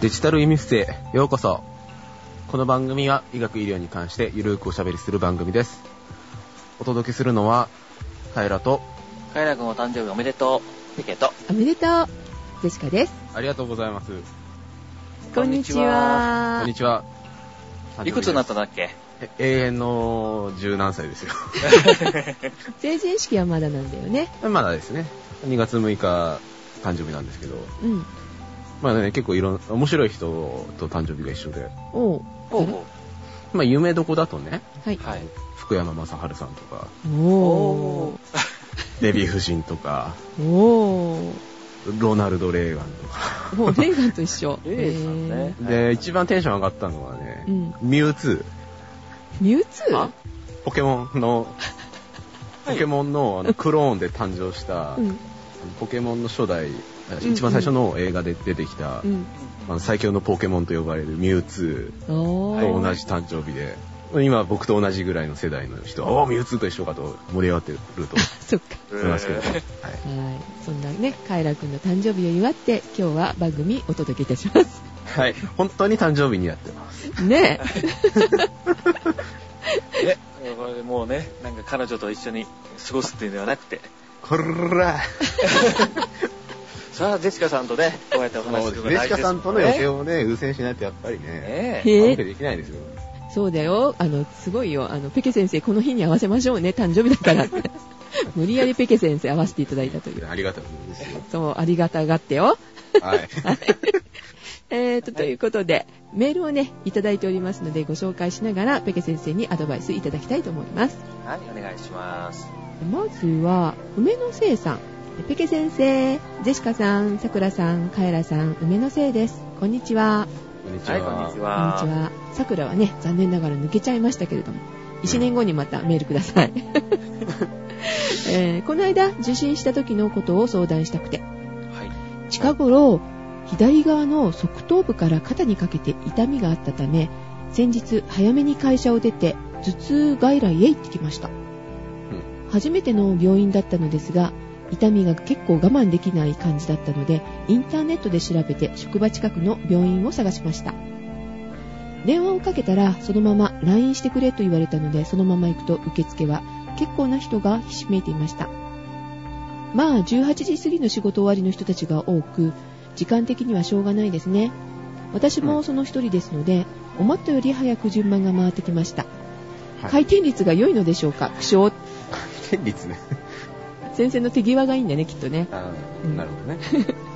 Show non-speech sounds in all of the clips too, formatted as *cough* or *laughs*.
デジタル医務室へようこそ。この番組は医学医療に関してゆるーくおしゃべりする番組です。お届けするのは、カエラと、カイラ君お誕生日おめでとう。ペケと。おめでとう。ジェシカです。ありがとうございます。こんにちは。こんにちは。いくつになったんだっけ？え永遠の十何歳ですよ。*laughs* 成人式はまだなんだよね。まだですね。2月6日誕生日なんですけど、うん。まあね、結構いろん、面白い人と誕生日が一緒で、おう。ほうほまあ有名どこだとね、はい。う。はい。福山雅治さんとか、おー。デヴィ夫人とか、おー。ロナルド・レーガンとか。もうレーガンと一緒。*laughs* レーガンねへで、一番テンション上がったのはね、うんミュウツー。ミュウツー？ポケモンの、ポケモンのあのクローンで誕生した、うん。ポケモンの初代、ん一番最初の映画で出てきた、うん。あの最強のポケモンと呼ばれるミュウツおー。ーと同じ誕生日で、今僕と同じぐらいの世代の人は、おーミュウツーと一緒かと盛り上がってると *laughs* そっか。思いますけど、はいはい。そんなね、カエラくんの誕生日を祝って、今日は番組お届けいたします。はい。本当に誕生日にやってます。ね *laughs* え、これでもうね、なんか彼女と一緒に過ごすっていうのではなくて、こら *laughs* さあ、ジェシカさんとね、こうやってお話しするのデが大事ですシカさんとの予定をね、優先しないとやっぱりね、ねえ。へうまくできないですよ。そうだよ。あの、すごいよ。あの、ペケ先生、この日に合わせましょうね。誕生日だから。*laughs* 無理やりペケ先生合わせていただいたという。ありがたいですよ。そう、ありがたがってよ。はい。*laughs* えーと、ということで、メールをね、いただいておりますので、ご紹介しながら、ペケ先生にアドバイスいただきたいと思います。はい、お願いします。まずは、梅のせいさん。ペケ先生、ジェシカさん、さくらさん、カエラさん、梅のせいです。こんにちは。こんにちはい、こんにちこんは。にちは。さくらはね、残念ながら抜けちゃいましたけれども、1年後にまたメールください。*laughs* えーこの間、受診した時のことを相談したくて、はい。近頃、左側の側頭部から肩にかけて痛みがあったため、先日早めに会社を出て頭痛外来へ行ってきました。初めての病院だったのですが、痛みが結構我慢できない感じだったので、インターネットで調べて職場近くの病院を探しました。電話をかけたら、そのまま LINE してくれと言われたので、そのまま行くと受付は結構な人がひしめいていました。まあ、18時過ぎの仕事終わりの人たちが多く、時間的にはしょうがないですね。私もその一人ですので、思ったより早く順番が回ってきました。はい。回転率が良いのでしょうか？苦笑。天率ね。先生の手際がいいんだね、きっとね。なるほどね。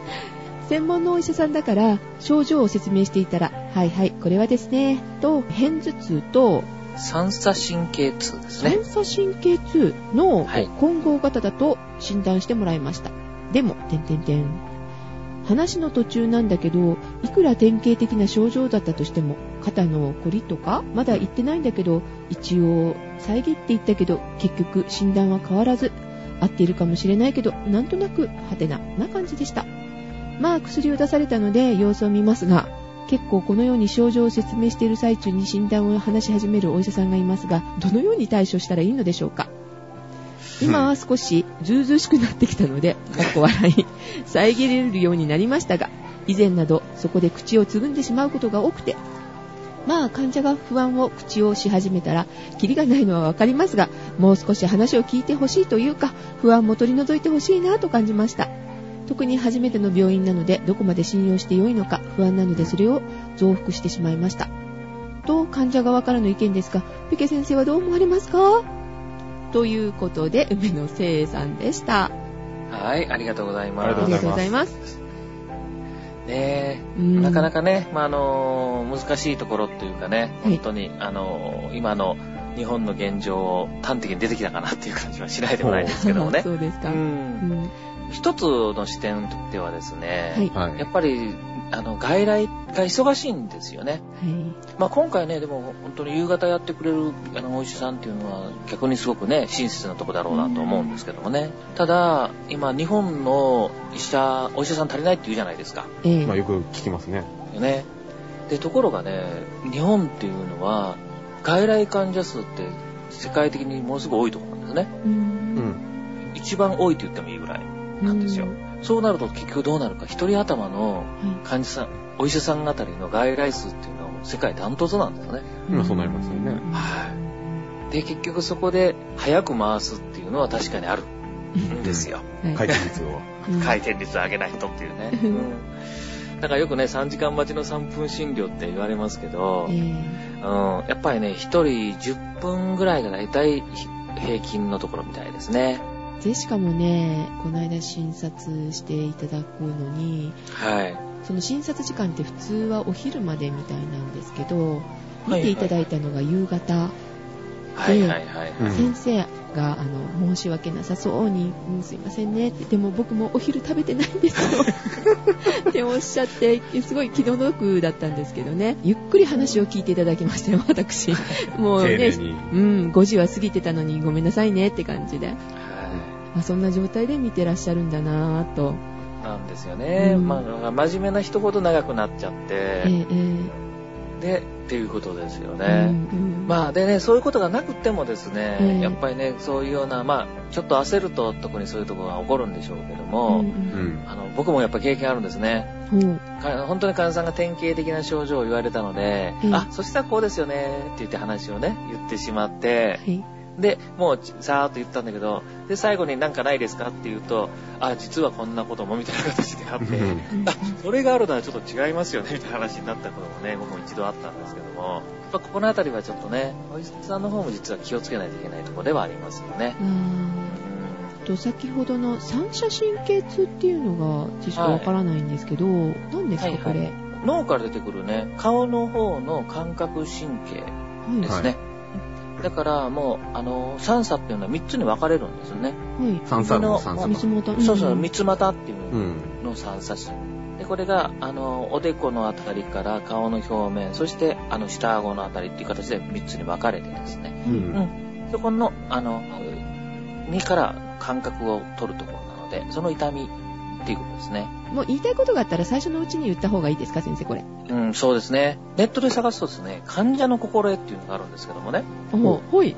*laughs* 専門のお医者さんだから、症状を説明していたら、はいはい、これはですね、と、片頭痛と、三叉神経痛ですね。三叉神経痛のはい混合型だと診断してもらいました。でも、点々点。話の途中なんだけど、いくら典型的な症状だったとしても、肩のこりとか、まだ言ってないんだけど、一応、遮って言ったけど、結局診断は変わらず、合っているかもしれないけど、なんとなく、はてな、な感じでした。まあ、薬を出されたので、様子を見ますが、結構このように症状を説明している最中に診断を話し始めるお医者さんがいますが、どのように対処したらいいのでしょうか今は少しずうずうしくなってきたので、かっこ笑い、遮れるようになりましたが、以前などそこで口をつぐんでしまうことが多くて、まあ患者が不安を口をし始めたら、キリがないのはわかりますが、もう少し話を聞いてほしいというか、不安も取り除いてほしいなと感じました。特に初めての病院なので、どこまで信用してよいのか不安なのでそれを増幅してしまいました。と、患者側からの意見ですが、ペケ先生はどう思われますか？ということで、梅野聖さんでした。はい、ありがとうございます。ありがとうございます。ねえ、うんなかなかね、まあ、あの難しいところっていうかね、はい本当に、あの今の日本の現状を端的に出てきたかなっていう感じはしないでもないですけどもね。*laughs* そうですか。ううんん一つの視点ではですね、はい。はいやっぱり、あの、外来が忙しいんですよね。はい。まあ、今回ね、でも本当に夕方やってくれるあのお医者さんっていうのは逆にすごくね、親切なとこだろうなと思うんですけどもね。ただ、今日本の医者、お医者さん足りないって言うじゃないですか。ええまあよく聞きますね。よね。で、ところがね、日本っていうのは、外来患者数って世界的にものすごい多いところなんですね。う。うんん。一番多いと言ってもいいぐらいなんですよ。そうなると結局どうなるか、一人頭のは患者さん、お医者さんあたりの外来数っていうのは世界ダントツなんですよね。今そうなりますよねはい。で、結局そこで早く回すっていうのは確かにあるんですよ。はい回転率を。う *laughs* ん回転率上げないとっていうね。う *laughs* うんん。だからよくね、3時間待ちの3分診療って言われますけど、えうん、ーやっぱりね、1人10分ぐらいが大体平均のところみたいですね。で、しかもね、この間診察していただくのに、はい。その診察時間って普通はお昼までみたいなんですけど、はい見ていただいたのが夕方、はいはい先生が、あの、申し訳なさそうに、うんすいませんねって、でも僕もお昼食べてないんですよ。*laughs* っておっしゃって、すごい気の毒だったんですけどね、ゆっくり話を聞いていただきましたよ、私。もうね。うん、5時は過ぎてたのにごめんなさいねって感じで。はいまあ、そんな状態で見てらっしゃるんだなぁと。なんですよね。うんまあ、真面目な人ほど長くなっちゃって、えええで、っていうことですよえね。うんうんまあでね、そういうことがなくてもですね、ええやっぱりね、そういうような、まあ、ちょっと焦ると特にそういうところが起こるんでしょうけどうも、んうん。あの僕もやっぱ経験あるんですね。うん本当に患者さんが典型的な症状を言われたので、ええあ、そしたらこうですよね、って言って話をね、言ってしまって、はい。で、もうさーっと言ったんだけど、で、最後になんかないですかって言うと、あ、実はこんなこともみたいな形であって、あ、それがあるのはちょっと違いますよね、みたいな話になったこともね、僕も一度あったんですけども、やっぱここのあたりはちょっとね、お医者さんの方も実は気をつけないといけないところではありますよね。と先ほどの三者神経痛っていうのがちょっとわからないんですけど、何ですか、はいはいこれ？脳から出てくるね、顔の方の感覚神経はい。ですね。だからもう、あの、三叉っていうのは3つに分かれるんですよね。はい。三叉の三三つ叉。股。そうそう、ん三つ股っていううん。の三叉神。で、これが、あの、おでこのあたりから顔の表面、そして、あの、下顎のあたりっていう形で3つに分かれてですね。う。うんん。そこの、あの、身から感覚を取るところなので、その痛みっていうことですね。もう言いたいことがあったら最初のうちに言った方がいいですか、先生、これ。うん、そうですね。ネットで探すとですね、患者の心得っていうのがあるんですけどもね、おほい。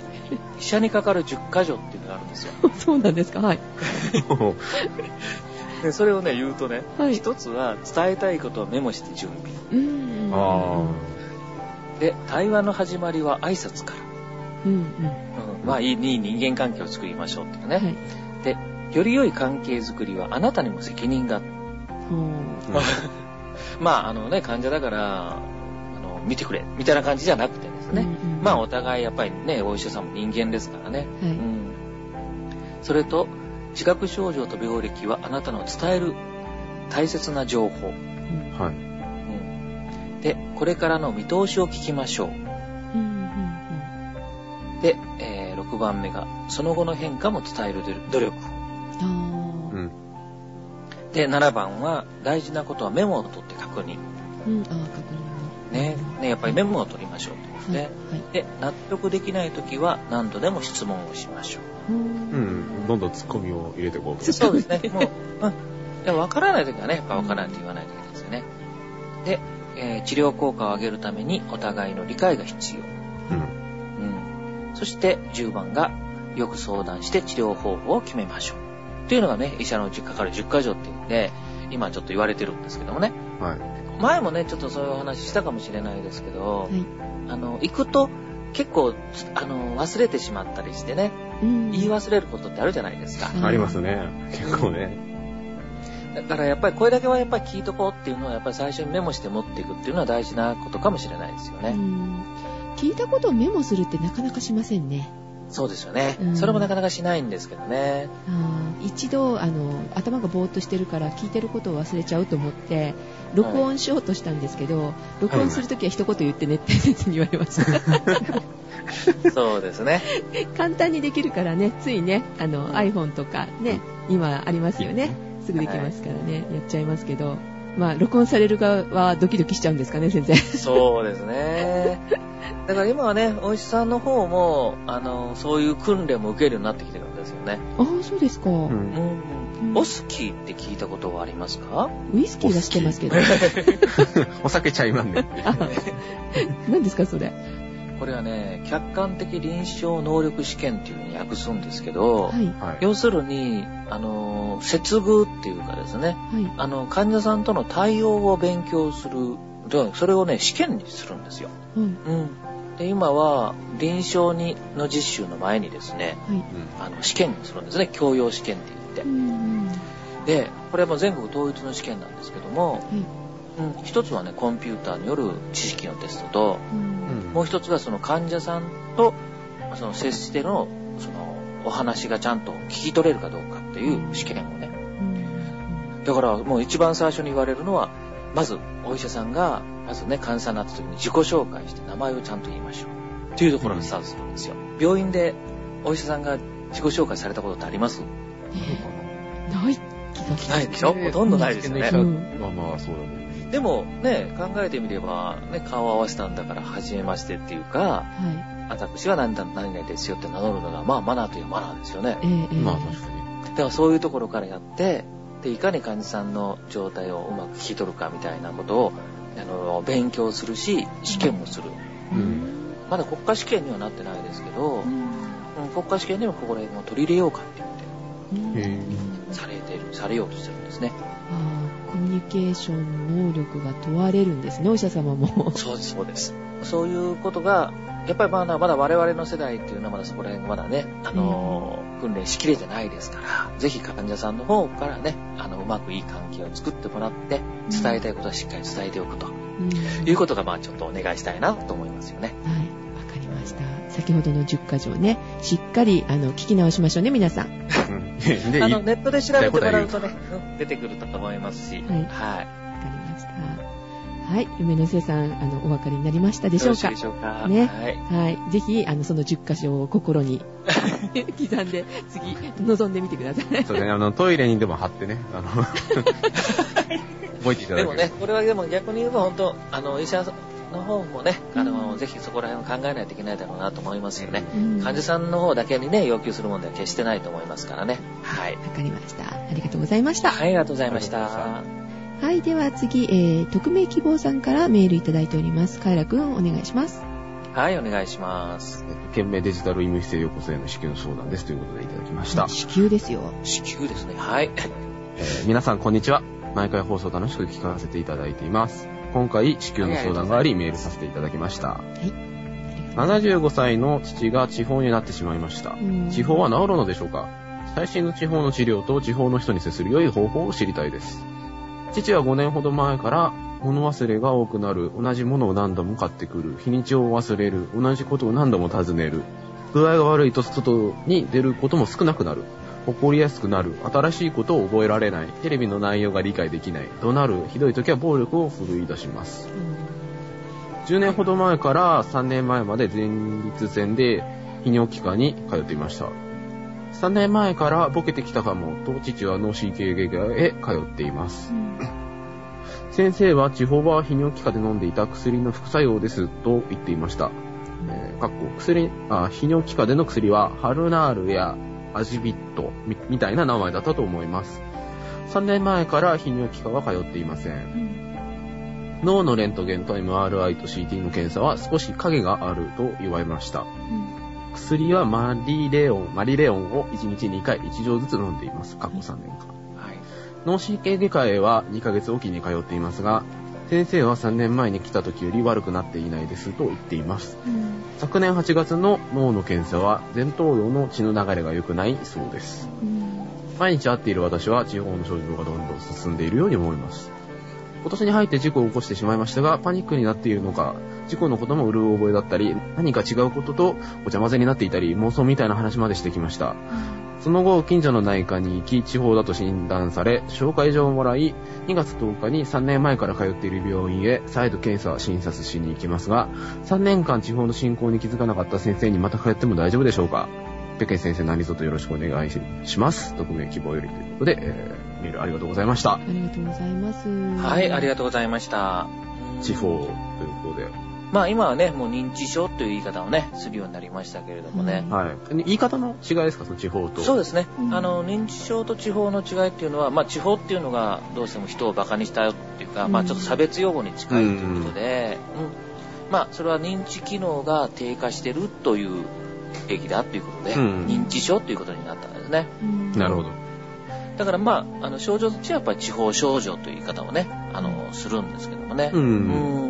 医者にかかる10箇条っていうのがあるんですよ。*laughs* そうなんですか、はい。*laughs* で、それをね、言うとね、はい。一つは伝えたいことをメモして準備。うん。あで、対話の始まりは挨拶から。うんうん。うん、まあ、いいいい人間関係を作りましょうっていうね。はい。で、より良い関係づくりはあなたにも責任がある。ほう *laughs* まあ、あのね、患者だから、あの、見てくれ、みたいな感じじゃなくてですね。うんうんまあ、お互いやっぱりね、お医者さんも人間ですからね。はい。うん。それと、自覚症状と病歴はあなたの伝える大切な情報。うんはい。うん。で、これからの見通しを聞きましょう。で、えー6番目が、その後の変化も伝える努力。で、7番は、大事なことはメモを取って確認。あ。うん、ああ、確認ね。ね、やっぱりメモを取りましょうということはい。で、はい。で、納得できないときは何度でも質問をしましょう。う。うんん。どんどん突っ込みを入れていこう。そうですね。*laughs* もう、うん。でわからないときはね、やっぱわからないと言わないといけないですよね。で、えー治療効果を上げるためにお互いの理解が必要。うん。うん。そして10番が、よく相談して治療方法を決めましょう。っていうのがね、医者のうちかかる10箇条っていうんで、今ちょっと言われてるんですけどもね。はい。前もね、ちょっとそういうお話したかもしれないですけど、はい。あの、行くと結構、あの、忘れてしまったりしてね、うん。言い忘れることってあるじゃないですか。うんありますね。結構ね。だからやっぱりこれだけはやっぱり聞いとこうっていうのはやっぱり最初にメモして持っていくっていうのは大事なことかもしれないですようね。ん聞いたことをメモするってなかなかしませんね。そうですよねう。んそれもなかなかしないんですけどね。あー一度あの頭がぼーっとしてるから聞いてることを忘れちゃうと思って録音しようとしたんですけど、録音するときは一言言ってねって先生に言われました。そうですね。*laughs* 簡単にできるからね、ついね、あの iPhone とかね、今ありますよね。すぐできますからね、やっちゃいますけど、まあ、録音される側はドキドキしちゃうんですかね、先生。そうですね。*laughs* だから今はね、お医者さんの方も、あの、そういう訓練も受けるようになってきてるんですよね。ああ、そうですか。う。うんん。うんオスキーって聞いたことはありますか？ウイスキーは知ってますけど。*laughs* お酒ちゃいまんね。あ何ですか、それ？これはね、客観的臨床能力試験っていうふうに訳すんですけど、はい。はい。要するに、あの、接遇っていうかですね、はい。あの、患者さんとの対応を勉強する。でそれをね、試験にするんですよ。はい。うん。で、今は、臨床にの実習の前にですね、はい。うんあの、試験をするんですね。教養試験って言ってう。ん。で、これはもう全国統一の試験なんですけども、はい。うん、一つはね、コンピューターによる知識のテストと、うんもう一つがその患者さんと、その接しての、その、お話がちゃんと聞き取れるかどうかっていう試験をね。うんだからもう一番最初に言われるのは、まずお医者さんが、まずね、患者さんになった時に自己紹介して名前をちゃんと言いましょう。っていうところがスタートするんですよ。病院でお医者さんが自己紹介されたことってあります？えない気がしないでしょ？ほとんどないですよね。うんまあまあ、そうだね。でもね、考えてみれば、ね、顔を合わせたんだから、初めましてっていうか、は私は何だ、何々ですよって名乗るのが、まあマナーというマナーですよねい。。ええええまあ確かに。だからそういうところからやって、で、いかに患者さんの状態をうまく聞き取るかみたいなことを、あの、勉強するし、試験もする。うんまだ国家試験にはなってないですけど、うんうん国家試験でもここら辺を取り入れようかって言って、うんされされようとしてるんですね。あーコミュニケーション能力が問われるんですね、お医者様も。そうです、そうです。そういうことが、やっぱりまだまだ我々の世代っていうのはまだそこら辺がまだね、あのー訓練しきれてないですから、ぜひ患者さんの方からね、あの、うまくいい関係を作ってもらって、伝えたいことはしっかり伝えておくとうんいうことが、まあちょっとお願いしたいなと思いますよね。はい、わかりました。先ほどの10箇条ね、しっかり、あの、聞き直しましょうね、皆さん。*laughs* *laughs* ネットで調べてもらうとね、うん出てくると思いますし、はいはい。わかりました。はい、夢のせいさん、あの、お分かりになりましたでしょうか？でしょうか？ねはい。はい。ぜひ、あの、その10箇所を心に *laughs* 刻んで、次、臨んでみてください。そうですね、あの、トイレにでも貼ってね、あの、*laughs* 覚えていただけるでもね、これはでも逆に言えば本当、あの、医者の方もね、あの、ぜひそこら辺を考えないといけないだろうなと思いますよね。うん患者さんの方だけにね、要求するものでは決してないと思いますからね。はい。わかりました。ありがとうございました。はい、ありがとうございました。はい、では次、えー、匿名希望さんからメールいただいております。カイラくん、お願いします。はい、お願いします。県名デジタル医務室へようこそへの支給の相談ですということでいただきました。子宮ですよ。子宮ですね。はい。えー皆さんこんにちは。毎回放送楽しく聞かせていただいています。今回、子宮の相談がありメールさせていただきました。はい。75歳の父が地方になってしまいました。うん地方は治るのでしょうか？最新の地方の治療と地方の人に接する良い方法を知りたいです。父は5年ほど前から物忘れが多くなる、同じものを何度も買ってくる、日にちを忘れる、同じことを何度も尋ねる、具合が悪いと外に出ることも少なくなる、怒りやすくなる、新しいことを覚えられない、テレビの内容が理解できない、怒鳴る、ひどい時は暴力を振るい出します。10年ほど前から3年前まで前立腺で泌尿器科に通っていました。3年前からボケてきたかもと父は脳神経外科へ通っています。先生は地方は泌尿器科で飲んでいた薬の副作用ですと言っていました。えーかっこ薬あ、泌尿器科での薬はハルナールやアジビットみみたいな名前だったと思います。3年前から泌尿器科は通っていません。脳のレントゲンと MRI と CT の検査は少し影があると言われました。薬はマリレオン、マリレオンを1日2回1錠ずつ飲んでいます。過去3年間。はい。脳神経外科へは2ヶ月おきに通っていますが、先生は3年前に来た時より悪くなっていないですと言っています。昨年8月の脳の検査は前頭葉の血の流れが良くないそうです。毎日会っている私は地方の症状がどんどん進んでいるように思います。今年に入って事故を起こしてしまいましたが、パニックになっているのか、事故のこともうる覚えだったり、何か違うこととごちゃ混ぜになっていたり、妄想みたいな話までしてきました。その後、近所の内科に行き、地方だと診断され、紹介状をもらい、2月10日に3年前から通っている病院へ再度検査、診察しに行きますが、3年間地方の進行に気づかなかった先生にまた通っても大丈夫でしょうかペケン先生何卒よろしくお願いします。匿名希望よりということで、えー、メールありがとうございましたあ。りがとうございます。はい、ありががとうございました。地方ということで。まあ今はね、もう認知症という言い方をね、するようになりましたけれどもね。はい。言い方の違いですか？その地方と。そうですね、うんあの認知症と地方の違いっていうのは、まあ、地方っていうのがどうしても人をバカにしたよっていうか、うんまあ、ちょっと差別用語に近いということで、うんまあ、それは認知機能が低下してるという病気だということで、うん認知症ということになったんですね。うんなるほど。だからまあ、あの、症状としてはやっぱり地方症状という言い方をね、あの、するんですけどもね。うんうん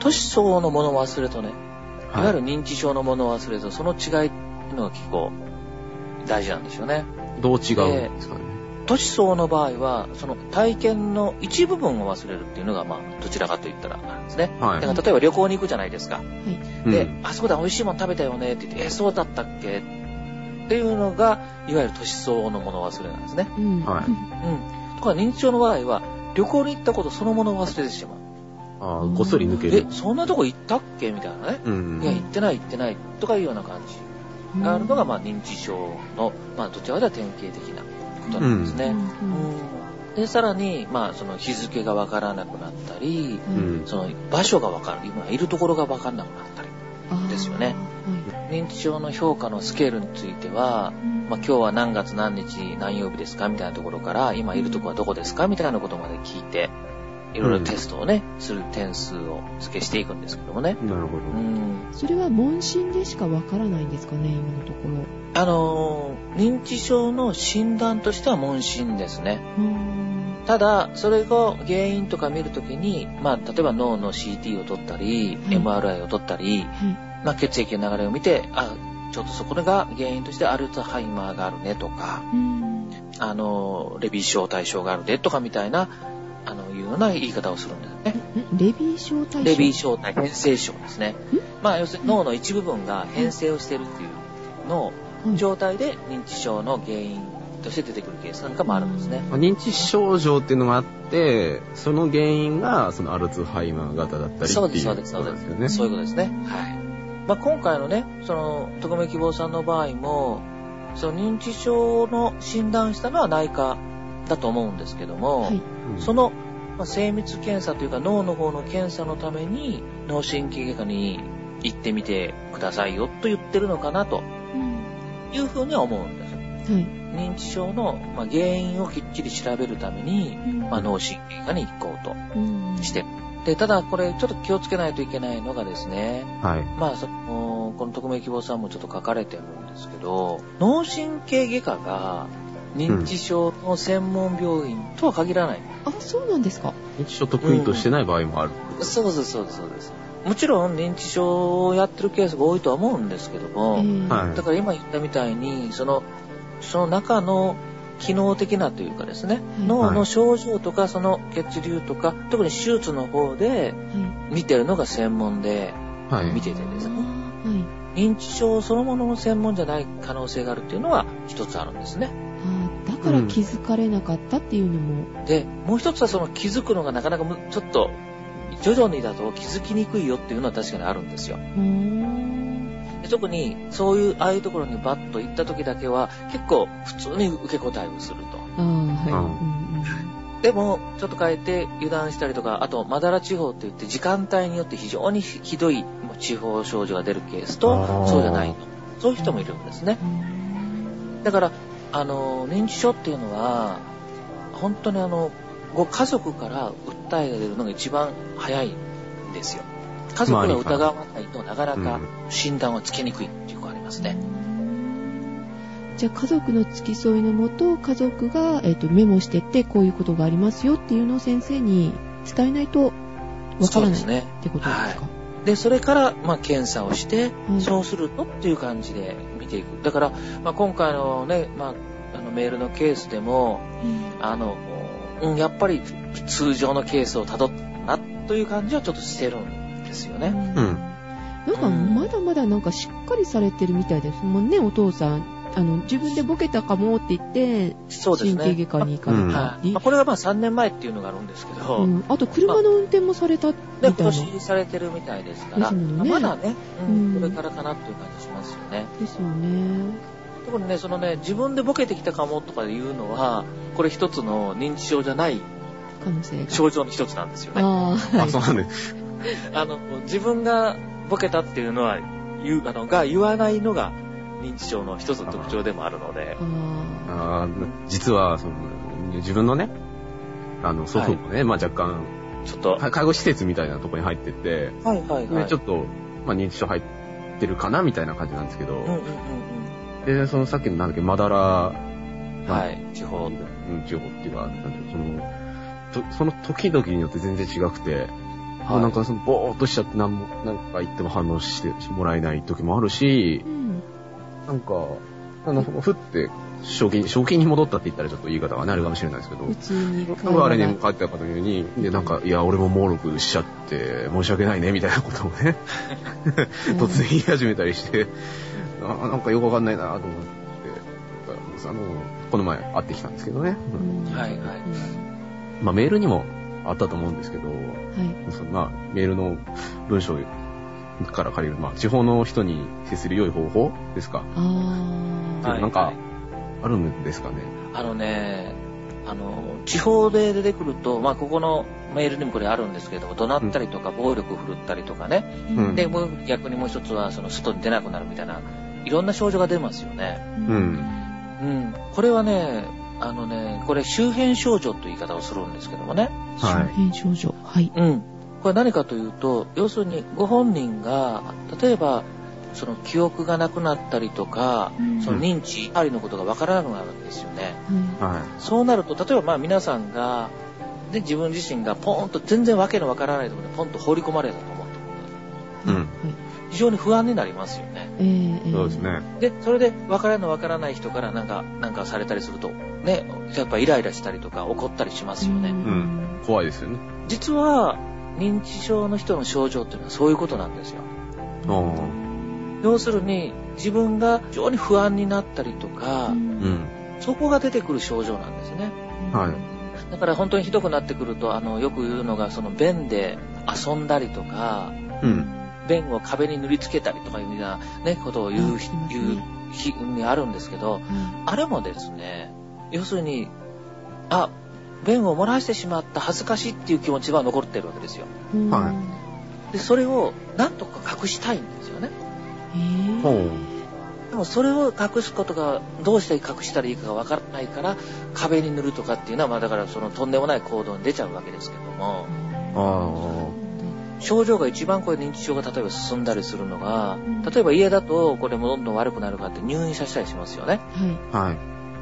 年相のものを忘れとね、いわゆる認知症のものを忘れと、その違いっていうのが結構大事なんですよね。どう違うんですかね。年相の場合は、その体験の一部分を忘れるっていうのが、まあ、どちらかと言ったらなんですね。はいだから例えば旅行に行くじゃないですか。はい。で、うんあそこで美味しいもの食べたよねって言って、え、そうだったっけっていうのが、いわゆる年相のもの忘れなんですね。うん。はいうん。ところが認知症の場合は、旅行に行ったことそのものを忘れてしまう。ああ、こっそり抜けえる、。そんなとこ行ったっけみたいなね。うんいや、行ってない行ってないとかいうような感じがあるのが、まあ、認知症の、まあ、どちらかというと典型的なことなんですね。うんうんで、さらに、まあ、その日付がわからなくなったり、うんその場所がわかる、今いるところがわかんなくなったり。ですよね。は認知症の評価のスケールについては、い。うんまあ、今日は何月何日何曜日ですかみたいなところから、今いるところはどこですかみたいなことまで聞いて、いろいろテストをね、する点数を付けしていくんですけどもね。なるほど。うん。それは問診でしかわからないんですかね、今のところ。あのー認知症の診断としては問診ですね。うーんただ、それが原因とか見るときに、まあ、例えば脳の CT を取ったり、はい MRI を取ったり、はい。まあ、血液の流れを見て、あ、ちょっとそこが原因としてアルツハイマーがあるねとか、うんあの、レビー小対象があるねとかみたいな、あの、いうような言い方をするんですね。んレビー小対象？レビー小対変性症ですね。まあ、要するに脳の一部分が変性をしてるっていうのはい状態で認知症の原因として出てくるケースなんかもあるんですね。まあ認知症状っていうのがあって、その原因がそのアルツハイマー型だったりっていうそうです、そうです、そうです。そういうことですね。はい。まあ、今回のね、その、特命希望さんの場合も、その認知症の診断したのは内科だと思うんですけども、はい。うんその、まあ、精密検査というか脳の方の検査のために脳神経外科に行ってみてくださいよと言ってるのかなとうんいうふうには思うんです。はい。認知症の、まあ、原因をきっちり調べるために、まあ、脳神経科に行こうとうんしてる。で、ただこれちょっと気をつけないといけないのがですね、はい。まあ、その、この匿名希望さんもちょっと書かれてるんですけど、脳神経外科が認知症の専門病院とは限らない。あ、そうなんですか。認知症得意としてない場合もある。そうです、そうです、そうです。もちろん認知症をやってるケースが多いとは思うんですけども、だから今言ったみたいに、その、その中の機能的なというかですね、うん脳の症状とかその血流とか、特に手術の方では見てるのが専門で、はい。見ててですね。認知症そのものの専門じゃない可能性があるっていうのは一つあるんですね。だから気づかれなかったっていうのも。で、もう一つはその気づくのがなかなかむちょっと、徐々にだと気づきにくいよっていうのは確かにあるんですよ。で特にそういう、ああいうところにバッと行った時だけは結構普通に受け答えをすると。でも、ちょっと変えて油断したりとか、あと、まだら地方って言って時間帯によって非常にひどいもう地方症状が出るケースあとー、そうじゃないと。そういう人もいるんですね。うんだから、あの、認知症っていうのは、本当にあの、ご家族から訴えが出るのが一番早いんですよ。家族が疑わないとなかなか診断はつけにくいっていうのがありますね。じゃあ家族の付き添いのもと家族が、えー、とメモしてってこういうことがありますよっていうのを先生に伝えないとわからないっそうですね。てことですか？で、それから、まあ、検査をして、うんそうするとっていう感じで見ていく。だから、まあ、今回のね、まあ、あのメールのケースでも、うんあの、うん、やっぱり通常のケースをたどったなという感じはちょっとしてるんですよね。うん。なんかまだまだなんかしっかりされてるみたいですもんね、お父さん。あの、自分でボケたかもって言って、そうですね。神経外科に行かれうんたりはいまあ、。これがまあ3年前っていうのがあるんですけど、うんあと車の運転もされたみたで、いな。今年されてるみたいですから、ですもんねまだね、うんうんこれからかなっていう感じしますよね。ですよね。特にね、そのね、自分でボケてきたかもとかいうのは、これ一つの認知症じゃない可能性が。症状の一つなんですよね。ああ、はあ、いそうなんです。あの、自分がボケたっていうのは、言う、あの、が言わないのが認知症の一つの特徴でもあるので、ああー実は、その、自分のね、あの、祖父もね、まあ若干、ちょっと。か介護施設みたいなところに入ってて、はいはいはい。で、ちょっと、まあ、認知症入ってるかなみたいな感じなんですけど、うんうんうんで、そのさっきのなんだっけ、まだら、うん。はい。地方。うん、地方っていうか、その、とその時々によって全然違くて、もうなんかその、ぼーっとしちゃってなんも、なんか言っても反応してもらえない時もあるしう、ん。なんか、あの、ふって、正気、正気に戻ったって言ったらちょっと言い方がね、あるかもしれないですけど、普通に僕はあれに帰ってたかのように、で、なんか、いや、俺も猛録しちゃって、申し訳ないね、みたいなことをね、*laughs* 突然言い始めたりして、あなんかよくわかんないなと思って、あの、この前会ってきたんですけどね。うん。はいはい。まあメールにもあったと思うんですけど、はい。そのまあメールの文章から借りる、まあ地方の人に接する良い方法ですか？あー。はいなんかあるんですかね？あのね、あの、地方で出てくると、まあ、ここのメールにもこれあるんですけども、怒鳴ったりとか、暴力振るったりとかね。うんで、もう逆にもう一つは、その、外に出なくなるみたいな、いろんな症状が出ますよね。ううん。うん。これはね、あのね、これ周辺症状という言い方をするんですけどもね。周はい。辺症状。はい。うん。これ何かというと、要するにご本人が、例えば、その記憶がなくなったりとか、その認知ありのことがわからなくなるわけですよね。ははそうなると、例えばまあ皆さんが、で、自分自身がポーンと全然わけのわからないところでポンと放り込まれたと思。うんはい。非常に不安になりますよね。そうです。ね。で、それでわからのわからない人からなんか、なんかされたりすると、ね、やっぱイライラしたりとか怒ったりしますよね。ん怖いですよね。実は、認知症の人の症状っていうのはそういうことなんですよ。あ要するに、自分が非常に不安になったりとか、あ。うん。そこが出てくる症状なんですね。はい。だから本当にひどくなってくると、あの、よく言うのが、その便で遊んだりとか、うん。便を壁に塗りつけたりとかいうようなね、ことを言う、うん言う日にあるんですけど、あれもですね、要するに、あ、便を漏らしてしまった恥ずかしいっていう気持ちは残ってるわけですよ。うんはで、それをなんとか隠したいんですよね。えー。でもそれを隠すことがどうして隠したらいいかがわからないから壁に塗るとかっていうのはまあだからそのとんでもない行動に出ちゃうわけですけども。あ症状が一番これ認知症が例えば進んだりするのがん例えば家だとこれもどんどん悪くなるからって入院させたりしますよねはい。あ。はい。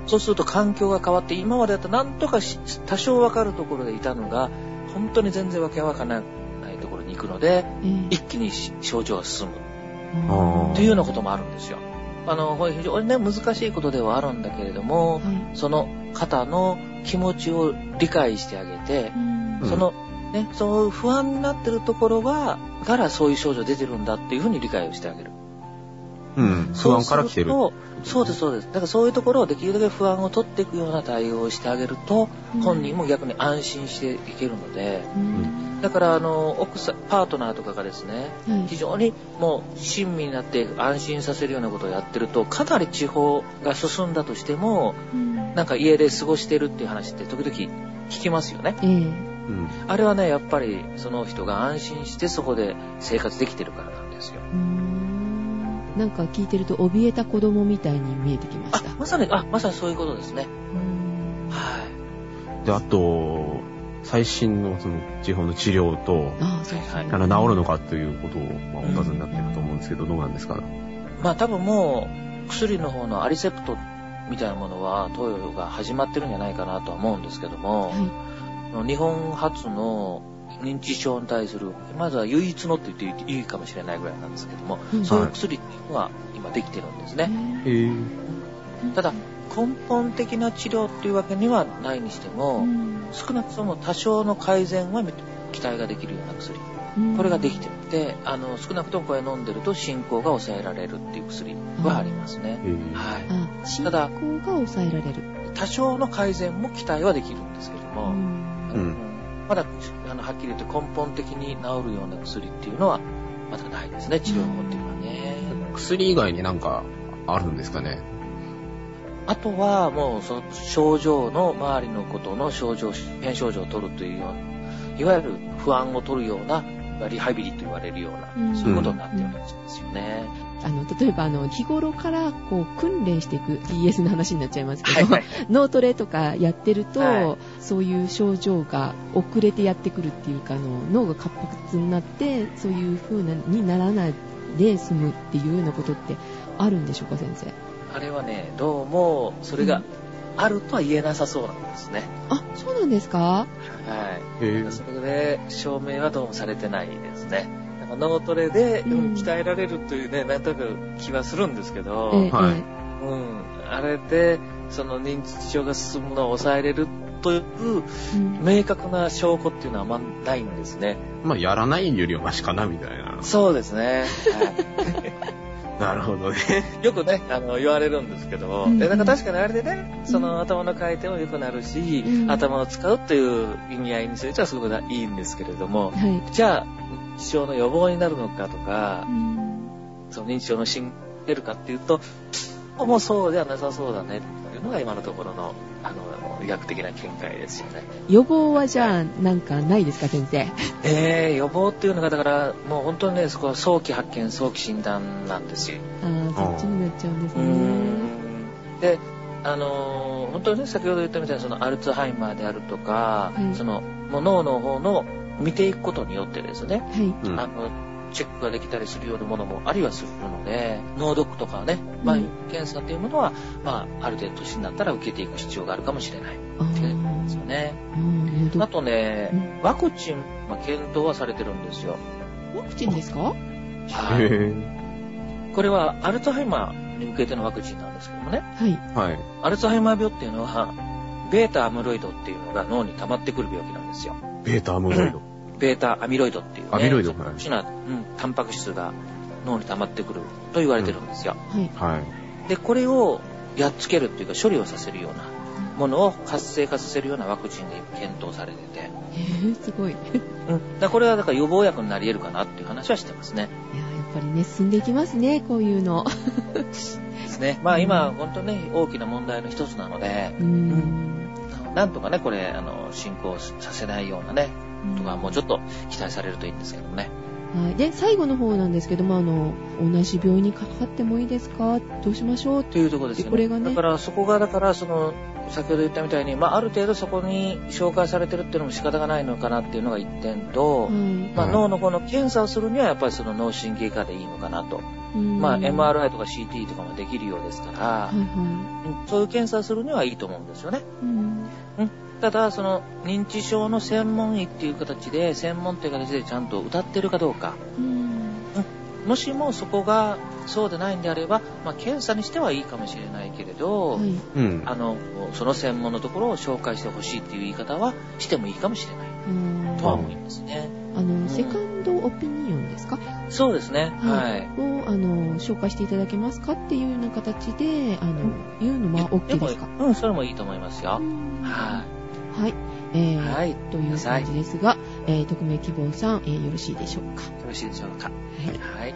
そうすると環境が変わって今までだとなんとかし多少わかるところでいたのが本当に全然わけわからないところに行くのでえー一気にし症状が進むというようなこともあるんですよあのこれ非常にね難しいことではあるんだけれども、はいその方の気持ちを理解してあげて、うんその、ね、そういう不安になってるところが、からそういう症状出てるんだっていうふうに理解をしてあげる。うん。不安から来てる。そうすとそうです、そうです。だからそういうところをできるだけ不安を取っていくような対応をしてあげると、うん本人も逆に安心していけるので、うんだからあの、奥さん、パートナーとかがですね、はい非常にもう親身になって安心させるようなことをやってると、かなり地方が進んだとしても、うんなんか家で過ごしてるっていう話って時々聞きますよね。えーうん。あれはね、やっぱりその人が安心してそこで生活できてるからなんですよ。なんか聞いてると怯えた子供みたいに見えてきまあした。、まさに、あ、まさにそういうことですね。うんはい。で、あと、最新のその地方の治療と、あの治るのかということを、まあ、お尋ねになっていくと思うんですけど、どうなんですか？まあ多分もう薬の方のアリセプトみたいなものは投与が始まってるんじゃないかなとは思うんですけども、は日本初の認知症に対する、まずは唯一のって言っていいかもしれないぐらいなんですけども、うんそういう薬っていうのは今できてるんですい。ね。えー、ただ、根本的な治療っていうわけにはないにしても、うん少なくとも多少の改善は期待ができるような薬。うんこれができてる。で、あの、少なくともこれ飲んでると進行が抑えられるっていう薬はありますね。えーはい。あ、進行ただが抑えられる。多少の改善も期待はできるんですけども、うんうんまだあのはっきり言って根本的に治るような薬っていうのはまだないですね、治療法っていうのはね。薬以外になんかあるんですかね？あとはもうその症状の周りのことの症状、変症状を取るというような、いわゆる不安を取るようなリハビリと言われるような、うんそういうことになってるわけですよね。あの、例えばあの、日頃からこう、訓練していく DS の話になっちゃいますけど、はいはい。*laughs* 脳トレとかやってると、はいそういう症状が遅れてやってくるっていうか、あの、脳が活発になって、そういう風なにならないで済むっていうようなことってあるんでしょうか、先生？あれはね、どうも、それがあるとは言えなさそうなんですね。あ、そうなんですか？はい。へそれで、証明はどうもされてないですね。脳トレで、うんうん鍛えられるというね、なんとなく気はするんですけど、ええはいえうん。あれで、その認知症が進むのを抑えれるという、明確な証拠っていうのはあんまないんですね。まあ、やらないよりはマシかな、みたいな。そうですね。*laughs* なるほどね。よくね、あの、言われるんですけど、うんで、なんか確かにあれでね、その頭の回転も良くなるし、うん頭を使うという意味合いについてはすごくいいんですけれども、はい。じゃあ、認知症の予防になるのかとかう、んその認知症の進出るかっていうと、もうそうではなさそうだねというのが今のところの、あの、医学的な見解ですよね。予防はじゃあ、なんかないですか、先生？えー、予防っていうのが、だから、もう本当にね、そこは早期発見、早期診断なんですよ。ああ、そっちになっちゃうんですうね。んで、あのー本当にね、先ほど言ったみたいに、そのアルツハイマーであるとか、はいその、もう脳の方の見ていくことによってですね、はい。うんあの、チェックができたりするようなものもありはするので、脳ドックとかね、まあ、うん検査っていうものは、まあ、ある程度年になったら受けていく必要があるかもしれないあっていうことですよーね。うん喉あとね、うんワクチン、まあ、検討はされてるんですよ。ワクチンですか？はい。へこれはアルツハイマーに向けてのワクチンなんですけどもね、はい。ーはい。アルツハイマー病っていうのは、ベータアムロイドっていうのが脳に溜まってくる病気なんですよ。ベータアムロイド。ベータアミロイドっていうね、アミロイド特殊な、うん、タンパク質が脳に溜まってくると言われてるんですよ。はい。はい。で、これをやっつけるっていうか処理をさせるようなものを活性化させるようなワクチンが今検討されてて、へえ、すごい。いや、やうん、だこれはだから予防薬になり得るかなっていう話はしてますね。っぱりね、進んでいきますね、こういうの。ですね。まあ今、本当ね、大きな問題の一つなので、うーん。なんとかね、これ、あの、進行させないようなね、とか、もうちょっと期待されるといいんですけどもね。はい。で、最後の方なんですけども、あの、同じ病院にかかってもいいですか？どうしましょう？というところですよね。これがねだから、そこが、だから、その、先ほど言ったみたいに、まあ、ある程度そこに紹介されてるっていうのも仕方がないのかなっていうのが一点と、はい。まあ、はい脳のこの検査をするには、やっぱりその脳神経科でいいのかなと。うんまあ、はい MRI とか CT とかもできるようですから、はうんそういう検査をするにはいいと思うんですよね。い。うん。ただ、その、認知症の専門医っていう形で、専門っていう形でちゃんと歌ってるかどうか。うん。もしもそこがそうでないんであれば、まあ、検査にしてはいいかもしれないけれど、はい。うん。あの、その専門のところを紹介してほしいっていう言い方はしてもいいかもしれないうんとは思いますね。あの、セカンドオピニオンですか？そうですね。はい。を、あの、紹介していただけますかっていうような形で、あの、言うのは OK ですか？もうん、それもいいと思いますよ。うんははい。えい。ー、はい。という感じですが、えー、匿名希望さん、えーよろしいでしょうか？よろしいでしょうか。はい。はい。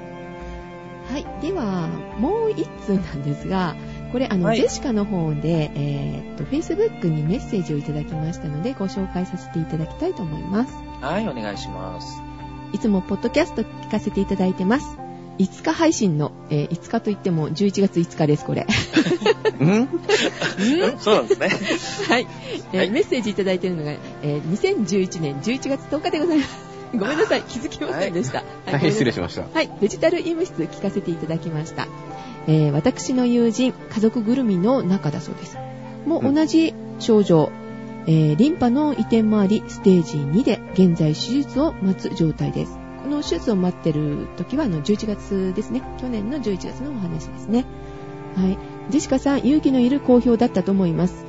はい。では、もう一通なんですが、これ、あの、はいジェシカの方で、えーっと、Facebook にメッセージをいただきましたので、ご紹介させていただきたいと思います。はい、お願いします。いつもポッドキャスト聞かせていただいてます。5日配信の、えー5日といっても11月5日です、これ。うん？そうなんですね。はい、えーはいメッセージいただいているのが、えー2011年11月10日でございます。ごめんなさい、気づきませんでした。はい大変失礼しました。はい、デジタル医務室聞かせていただきました。えー私の友人、家族ぐるみの中だそうです。もう同じ症状、えーリンパの移転もあり、ステージ2で現在手術を待つ状態です。この手術を待ってる時はあの11月ですね。去年の11月のお話ですね。はい。ジェシカさん、勇気のいる公表だったと思います。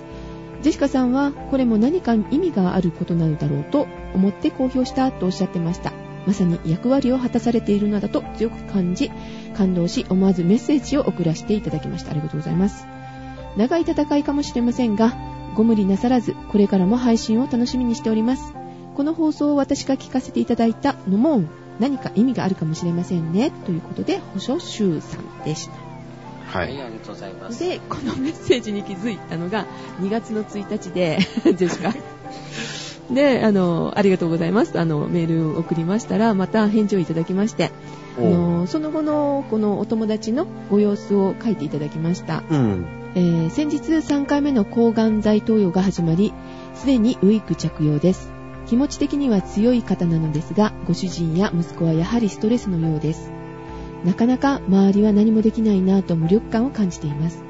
ジェシカさんは、これも何か意味があることなのだろうと思って公表したとおっしゃってました。まさに役割を果たされているのだと強く感じ、感動し、思わずメッセージを送らせていただきました。ありがとうございます。長い戦いかもしれませんが、ご無理なさらず、これからも配信を楽しみにしております。この放送を私が聞かせていただいたのも、何か意味があるかもしれませんね。ということで、保証集さんでした。はい、はい。ありがとうございます。で、このメッセージに気づいたのが2月の1日で、ジェシカ。で、あの、ありがとうございます。あの、メールを送りましたら、また返事をいただきまして、あの、その後の、このお友達のご様子を書いていただきました。うん。えー先日3回目の抗がん剤投与が始まり、すでにウィッグ着用です。気持ち的には強い方なのですが、ご主人や息子はやはりストレスのようです。なかなか周りは何もできないなぁと無力感を感じています。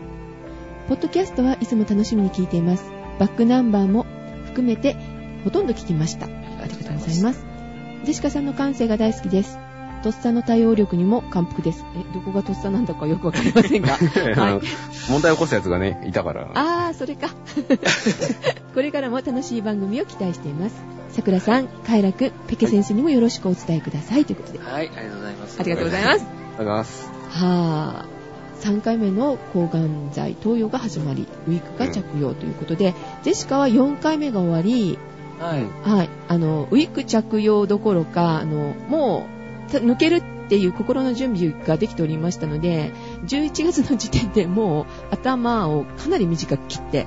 ポッドキャストはいつも楽しみに聞いています。バックナンバーも含めてほとんど聞きました。ありがとうございます。ジェシカさんの感性が大好きです。とっさの対応力にも感服です。え、どこがとっさなんだかよくわかりませんが。*laughs* はい。問題を起こすやつがね、いたから。あー、それか。*laughs* これからも楽しい番組を期待しています。さくらさん、快楽、ペケ先生にもよろしくお伝えください。ということで。はい、ありがとうございます。ありがとうございます。ありがとうございます。はー。3回目の抗がん剤投与が始まり、ウィークが着用ということで、ジェシカは4回目が終わり、はい。はい、あの、ウィーク着用どころか、あの、もう、た抜けるっていう心の準備ができておりましたので、11月の時点でもう頭をかなり短く切って、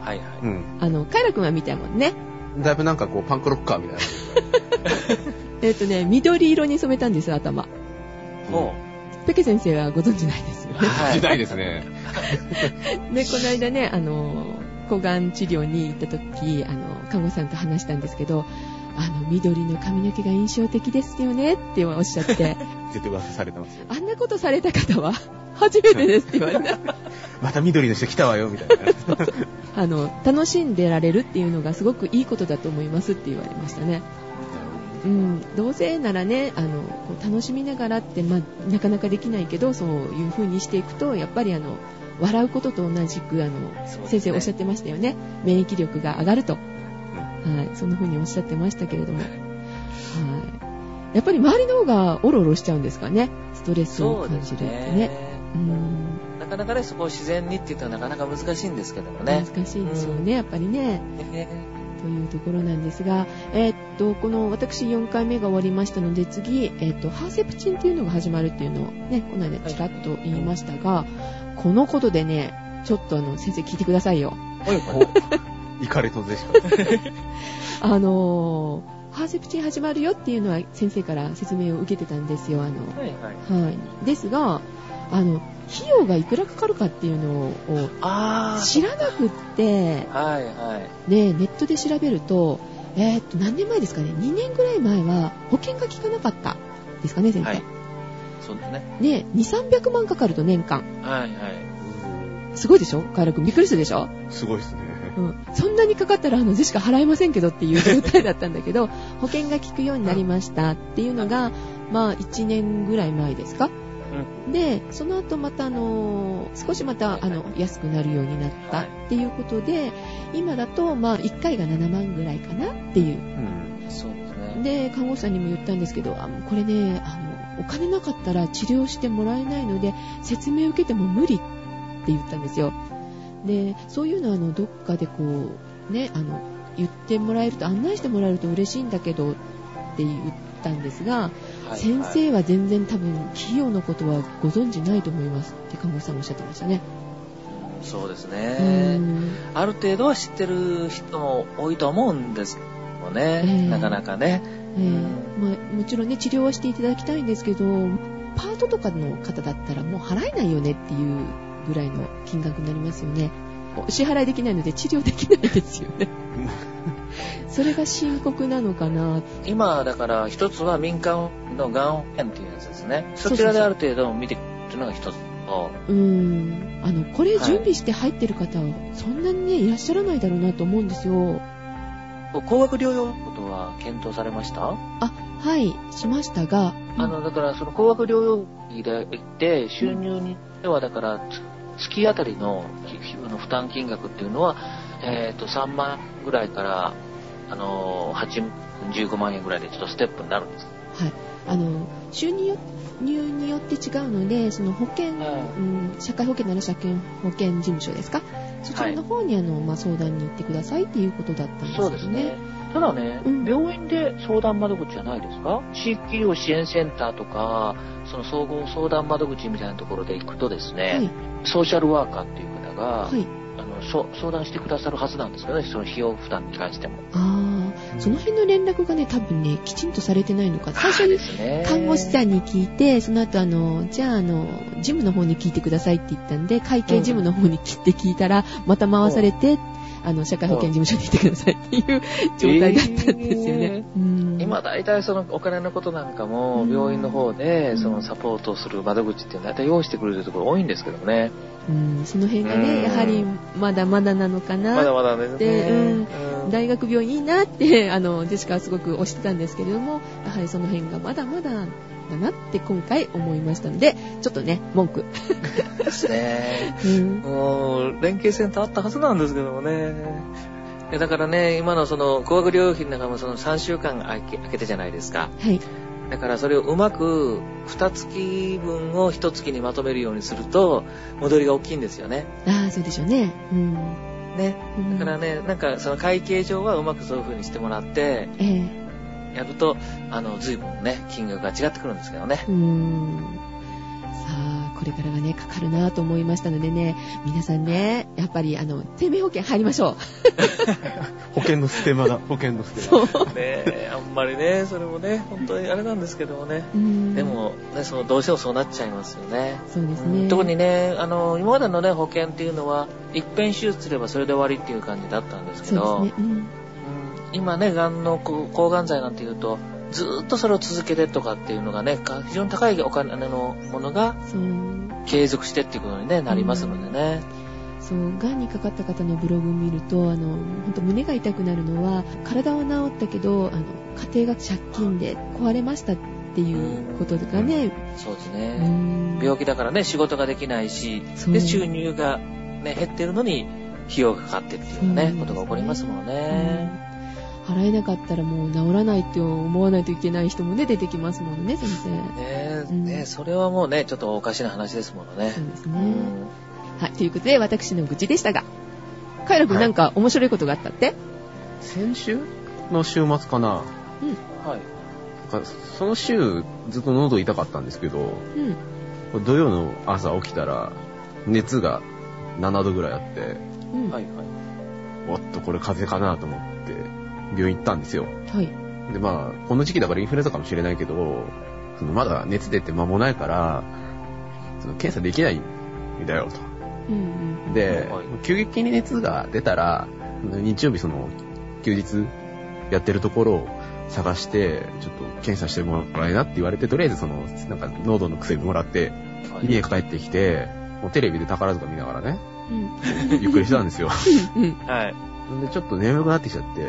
はいはい。うん。あの、カイラ君は見たいもんね。だいぶなんかこう、パンクロッカーみたいな。*laughs* えっ、とね、緑色に染めたんですよ、頭。ほペケ先生はご存知ないですよね。はい時代ですね。*laughs* で、この間ね、あの、抗がん治療に行った時、あの、看護師さんと話したんですけど、あの、緑の髪の毛が印象的ですよねっておっしゃって、*laughs* 絶対噂されてますよ。あんなことされた方は？初めてですって言われた。*laughs* また緑の人来たわよ、みたいな。*laughs* あの、楽しんでられるっていうのがすごくいいことだと思いますって言われましたね。うん、どうせならね、あの、こう楽しみながらって、まあ、なかなかできないけど、そういう風にしていくと、やっぱりあの、笑うことと同じく、あの、ね先生おっしゃってましたよね。免疫力が上がると。はい、そんな風におっしゃってましたけれども。はい。やっぱり周りの方がオロオロしちゃうんですかね。ストレスを感じるってね。なかなかね、そこを自然にって言ったらなかなか難しいんですけどもね。難しいですよね、やっぱりね。ねというところなんですが、えーっと、この私4回目が終わりましたので、次、えーっと、ハーセプチンっていうのが始まるっていうのをね、この間ちらっと言いましたが、このことでね、ちょっとあの、先生聞いてくださいよ。お、イカレとゼシカ。*laughs* あのーハーセプチン始まるよっていうのは先生から説明を受けてたんですよ、あの、はいはい。はい。ですが、あの、費用がいくらかかるかっていうのを。知らなくって、はいはい。で、ネットで調べると、えーっと、何年前ですかね ?2 年ぐらい前は保険が効かなかったですかね、先生。はいそうですね。で、2、300万かかると年間。はいはい。すごいでしょ？カエル君びっくりするでしょ？すごいですね。うん。そんなにかかったら、あの、ゼシカ払えませんけどっていう状態だったんだけど、保険が効くようになりましたっていうのが、まあ、1年ぐらい前ですか？で、その後またあのー少しまたあの安くなるようになったっていうことで、今だとまあ1回が7万ぐらいかなっていう。うん。そうですね。で、看護師さんにも言ったんですけど、あこれね、あの、お金なかったら治療してもらえないので、説明を受けても無理って言ったんですよ。で、そういうのはあの、どっかでこう、ね、あの、言ってもらえると、案内してもらえると嬉しいんだけどって言ったんですが、はい先生は全然多分、費用のことはご存知ないと思いますって看護師さんもおっしゃってましたね。うんそうですうね。んある程度は知ってる人も多いと思うんですけどもね。ええなかなかね。えーまあ、もちろんね、治療はしていただきたいんですけど、パートとかの方だったらもう払えないよねっていうぐらいの金額になりますよね。お支払いできないので治療できないですよね。*laughs* それが深刻なのかな。今、だから一つは民間のがん保険っていうやつですね。そちらである程度見てっていうのが一つと、うーん。あの、これ準備して入ってる方はそんなにね、いらっしゃらないだろうなと思うんですよ。高額療養のことは検討されました、あ、はい、しましたが、あの、だからその高額療養費で行って、収入にではだから、つ月あたりの負担金額っていうのは、えっ、と、3万円ぐらいから、あの、8、15万円ぐらいでちょっとステップになるんです。はい。あの、収入によって違うので、その保険、はいうん、社会保険なら社保険事務所ですか？そちらの方に、あの、まあ、相談に行ってくださいっていうことだったんですよね。そうですね。ただね、うん病院で相談窓口はないですか？地域医療支援センターとか、その総合相談窓口みたいなところで行くとですね、はい。ソーシャルワーカーっていう方が、はい。相談してくださるはずなんですよね、その費用負担に関しても。ああ、その辺の連絡がね、多分ね、きちんとされてないのか。最初に看護師さんに聞いて、その後あの、じゃああの、ジムの方に聞いてくださいって言ったんで、会計事務の方に切って聞いたら、また回されて、あの、社会保険事務所に来てくださいっていう状態だったんですよね。うん今大体そのお金のことなんかもうん病院の方でそのサポートする窓口っていうのは大体用意してくれるところ多いんですけどね。うん、その辺がうんね、やはりまだまだなのかな。まだまだね。大学病院いいなって、*laughs* あの、ジェシカはすごく推してたんですけれども、やはりその辺がまだまだだなって今回思いましたので、ちょっとね、文句。ですね。*laughs* うん。もう、連携センターあったはずなんですけどもね。でだからね、今のその、高額療養費の中もその3週間空け空けてじゃないですか。はい。だからそれをうまく、2月分を1月にまとめるようにすると、戻りが大きいんですよね。ああ、そうでしょうね。うん。ね。うんだからね、なんかその会計上はうまくそういう風にしてもらって、ええやると、あの、随分ね、金額が違ってくるんですけどね。うーん。これからがね、かかるなと思いましたのでね、皆さんね、やっぱり、あの、生命保険入りましょ *laughs* 保険のステマだ、保険のスう。テマ。そう。ねえ、あんまりね、それもね、本当にあれなんですけどもね。うんで、も、ね、その、どうしてもそうなっちゃいますよね。そうですね。特にね、あの、今までのね、保険っていうのは、一遍手術すればそれで終わりっていう感じだったんですけど、そうですね。うん。うん今ね、がんのこう抗がん剤なんていうと、ずーっとそれを続けてとかっていうのがね、か非常に高いお金のものが。継続してっていうことに、ね、なりますのでね。そう、がんにかかった方のブログを見ると、あの、本当胸が痛くなるのは、体は治ったけど、あの、家庭が借金で壊れましたっていうことがね、そうですうね。ん病気だからね、仕事ができないし、で、収入がね、減ってるのに、費用がかかってっていうねことが起こりますもんね。払えなかったらもう治らないって思わないといけない人もね、出てきますもんね、先生。ねうんねそれはもうね、ちょっとおかしな話ですものねそ。うですね。うんはい、ということで、私の愚痴でしたが、カイロ君なんか面白いことがあったって、先週の週末かな。はい。なんかその週、ずっと喉痛かったんですけど、うん。土曜の朝起きたら、熱が7度ぐらいあって、うん。はい、はい。おっと、これ風邪かなと思って、病院行ったんですよ。はい。で、まあ、この時期だからインフルエンザかもしれないけど、そのまだ熱出て間もないから、その検査できないんだよ、と。うんうん。ではい、急激に熱が出たら、日曜日その、休日やってるところを探して、ちょっと検査してもらえなって言われて、とりあえずその、なんか喉の薬もらって、はい家帰ってきて、もうテレビで宝塚見ながらね、うん。*laughs* ゆっくりしてたんですよ。うん。はい。で、ちょっと眠くなってきちゃって、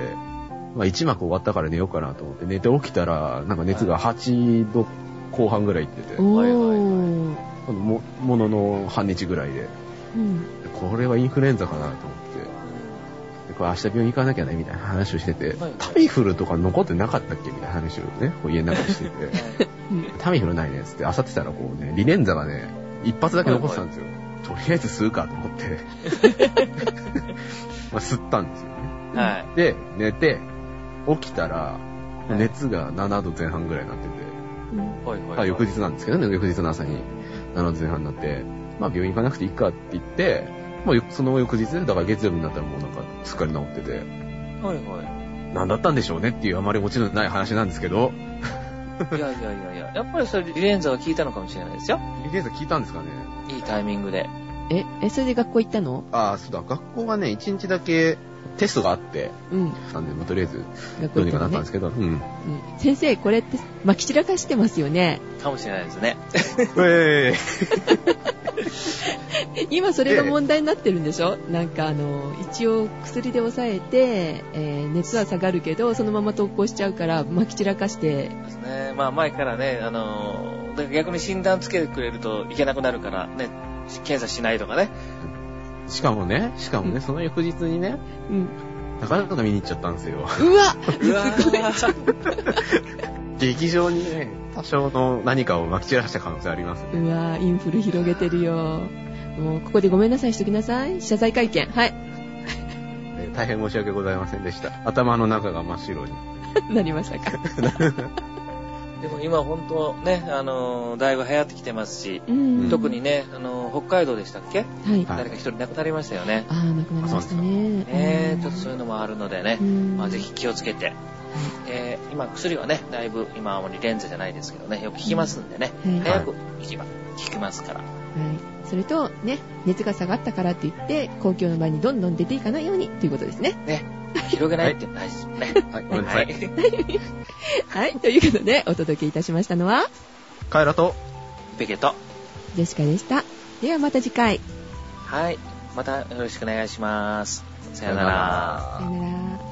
まあ一幕終わったから寝ようかなと思って、寝て起きたら、なんか熱が8度後半ぐらいいってて、おはいはいー。このもものの半日ぐらいで、うん。これはインフルエンザかなと思って、でこれ明日病院行かなきゃね、みたいな話をしてて、はいタミフルとか残ってなかったっけ？みたいな話をね、こう家の中でしてて、うん。タミフルないね、つって、あさってたらこうね、リレンザがね、一発だけ残ってたんですよ。とりあえず吸うかと思って、*laughs* まあ吸ったんですよね。はい。で、寝て、起きたら、はい熱が7度前半ぐらいになってて、うん。はい。はい。あ翌日なんですけどね、翌日の朝に7度前半になって、まあ病院行かなくていいかって言って、もうよその翌日、だから月曜日になったらもうなんかすっかり治ってて、はい。はい。何だったんでしょうねっていうあまりオチのない話なんですけど、いやいやいやいや、やっぱりそれリレンザが効いたのかもしれないですよ。リレーザ聞いたんですかねいいタイミングで。え、え、それで学校行ったの？ああ、そうだ、学校がね、1日だけテストがあって、うん。なんで、まあ、とりあえず、学校どうにかなったんですけど、うん。うん先生、これって、まき散らかしてますよね。かもしれないですね。え *laughs* 今それが問題になってるんでしょ？なんかあの、一応薬で抑えて、えー熱は下がるけど、そのまま投稿しちゃうから、まき散らかして、ですね。まあ前からね、あの逆に診断つけてくれるといけなくなるから、ね、検査しないとかね。しかもね、しかもね、うんその翌日にね、うん。宝塚見に行っちゃったんですよ。うわうわ *laughs* すごいー劇場にね、多少の何かを撒き散らした可能性ありますね。うわインフル広げてるよ。もう、ここでごめんなさいしときなさい。謝罪会見。はい。えー大変申し訳ございませんでした。頭の中が真っ白に。*laughs* なりましたか。*laughs* でも今本当ね、あのーだいぶ流行ってきてますし、うん。特にね、あのー北海道でしたっけ？はい。はい誰か一人亡くなりましたよね。ああ、亡くなりましたね。ねうんちょっとそういうのもあるのでね、うんまあ、ぜひ気をつけて、えー今薬はね、だいぶ今はリレンズじゃないですけどね、よく効きますんでね、はい早く行けば効きますから。はい。それと、ね、熱が下がったからって言って、公共の場にどんどん出ていかないようにということですね。ね、広げないって大事ですもんね。はい、ごめんなさい。はい。ということで、お届けいたしましたのは、カエラと、ペケと、ジェシカでした。ではまた次回。はい、またよろしくお願いします。さよなら。さよなら。